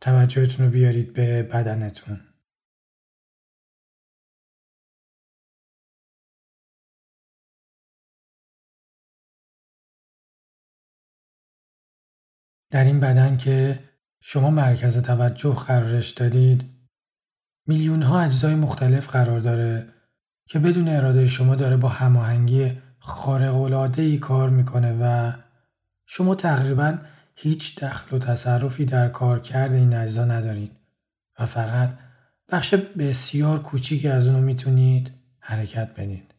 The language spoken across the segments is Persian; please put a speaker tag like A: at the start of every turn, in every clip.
A: توجهتون رو بیارید به بدنتون. در این بدن که شما مرکز توجه قرارش دادید میلیون ها اجزای مختلف قرار داره که بدون اراده شما داره با هماهنگی خارق ای کار می‌کنه و شما تقریبا هیچ دخل و تصرفی در کارکرد این اجزا ندارید و فقط بخش بسیار کوچیکی از اونو می‌تونید حرکت بدید.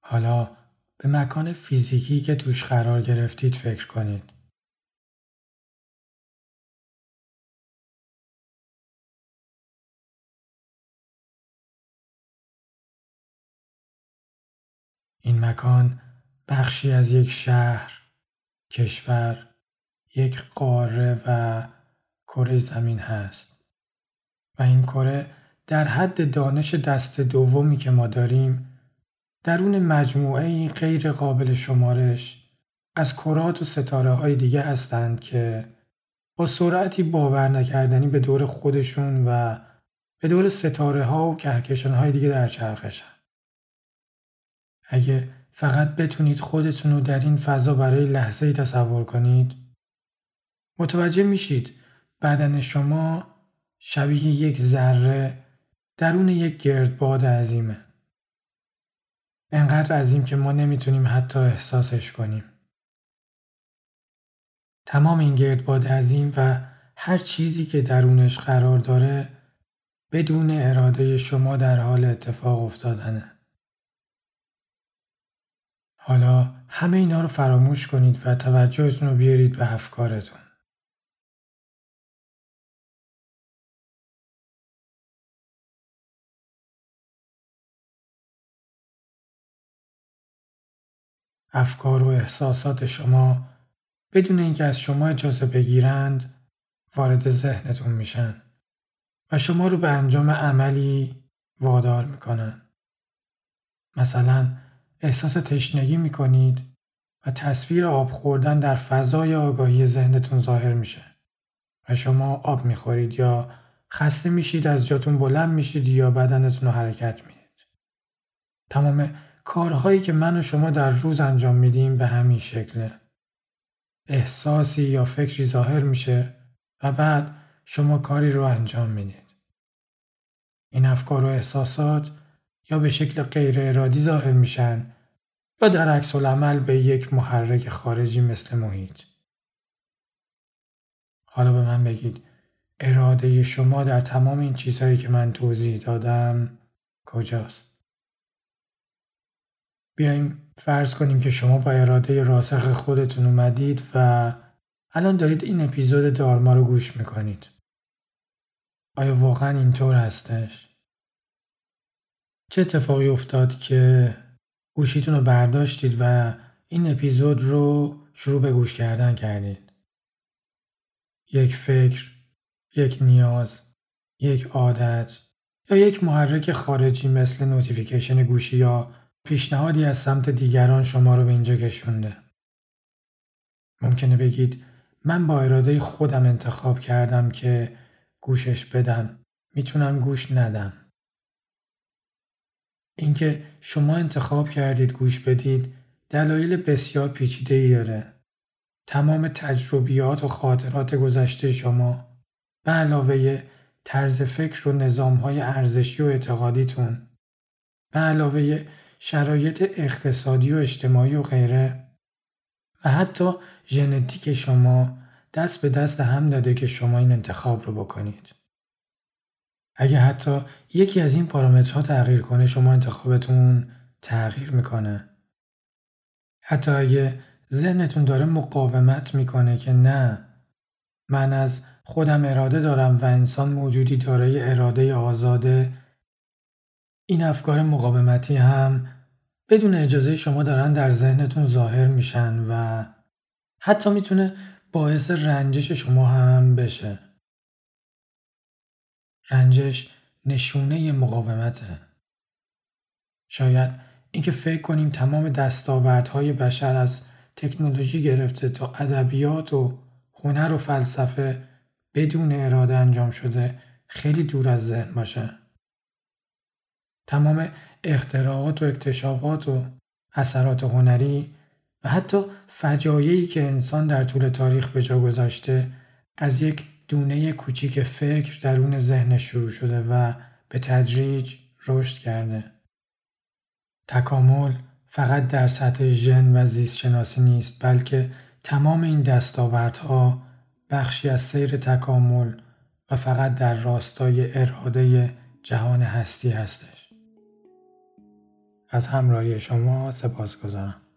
A: حالا به مکان فیزیکی که توش قرار گرفتید فکر کنید. این مکان بخشی از یک شهر، کشور یک قاره و کره زمین هست و این کره در حد دانش دست دومی که ما داریم درون مجموعه غیر قابل شمارش از کرات و ستاره های دیگه هستند که با سرعتی باور نکردنی به دور خودشون و به دور ستاره ها و کهکشان های دیگه در چرخشن. اگه فقط بتونید خودتون رو در این فضا برای لحظه ای تصور کنید متوجه میشید بدن شما شبیه یک ذره درون یک گردباد عظیمه. انقدر عظیم که ما نمی‌تونیم حتی احساسش کنیم. تمام این گردباد عظیم و هر چیزی که درونش قرار داره بدون اراده شما در حال اتفاق افتادنه. حالا همه اینا رو فراموش کنید و توجهتون رو بیارید به افکارتون. افکار و احساسات شما بدون اینکه از شما اجازه بگیرند وارد ذهنتون میشن و شما رو به انجام عملی وادار می‌کنن. مثلا احساس تشنگی می‌کنید و تصویر آب خوردن در فضای آگاهی ذهنتون ظاهر میشه و شما آب می‌خورید یا خسته میشید از جاتون بلند میشید یا بدنتون رو حرکت می‌دید. تمام کارهایی که من و شما در روز انجام میدیم به همین شکله. احساسی یا فکری ظاهر میشه و بعد شما کاری رو انجام می‌دید. این افکار و احساسات یا به شکل غیر ارادی ظاهر میشن یا در عکس العمل به یک محرک خارجی مثل محیط. حالا به من بگید اراده شما در تمام این چیزهایی که من توضیح دادم کجاست؟ بیایم فرض کنیم که شما با اراده راسخ خودتون اومدید و الان دارید این اپیزود دارما رو گوش می‌کنید. آیا واقعا اینطور هستش؟ چه اتفاقی افتاد که گوشیتون رو برداشتید و این اپیزود رو شروع به گوش کردن کردید؟ یک فکر، یک نیاز، یک عادت یا یک محرک خارجی مثل نوتیفیکیشن گوشی یا پیشنهادی از سمت دیگران شما رو به اینجا کشونده. ممکنه بگید من با اراده خودم انتخاب کردم که گوشش بدم. می‌تونم گوش ندم. اینکه شما انتخاب کردید گوش بدید دلایل بسیار پیچیده ای داره. تمام تجربیات و خاطرات گذشته شما به علاوه طرز فکر و نظام های ارزشی و اعتقادیتون به علاوه شرایط اقتصادی و اجتماعی و غیره و حتی ژنتیک شما دست به دست هم داده که شما این انتخاب رو بکنید. اگه حتی یکی از این پارامترها تغییر کنه شما انتخابتون تغییر می‌کنه. حتی اگه ذهنتون داره مقاومت می‌کنه که نه من از خودم اراده دارم و انسان موجودی دارای اراده آزاده این افکار مقاومتی هم بدون اجازه شما دارن در ذهنتون ظاهر میشن و حتی می‌تونه باعث رنجش شما هم بشه. رنجش نشونه مقاومته. شاید اینکه فکر کنیم تمام دستاوردهای بشر از تکنولوژی گرفته تا ادبیات و هنر و فلسفه بدون اراده انجام شده خیلی دور از ذهن باشه. تمام اختراعات و اکتشافات و اثرات هنری و حتی فجایعی که انسان در طول تاریخ به جا گذاشته از یک دونه کوچیک فکر درون ذهن شروع شده و به تدریج رشد کرده. تکامل فقط در سطح ژن و زیست شناسی نیست بلکه تمام این دستاوردها بخشی از سیر تکامل و فقط در راستای اراده جهان هستی هستش. از همراهی شما سپاس گذارم.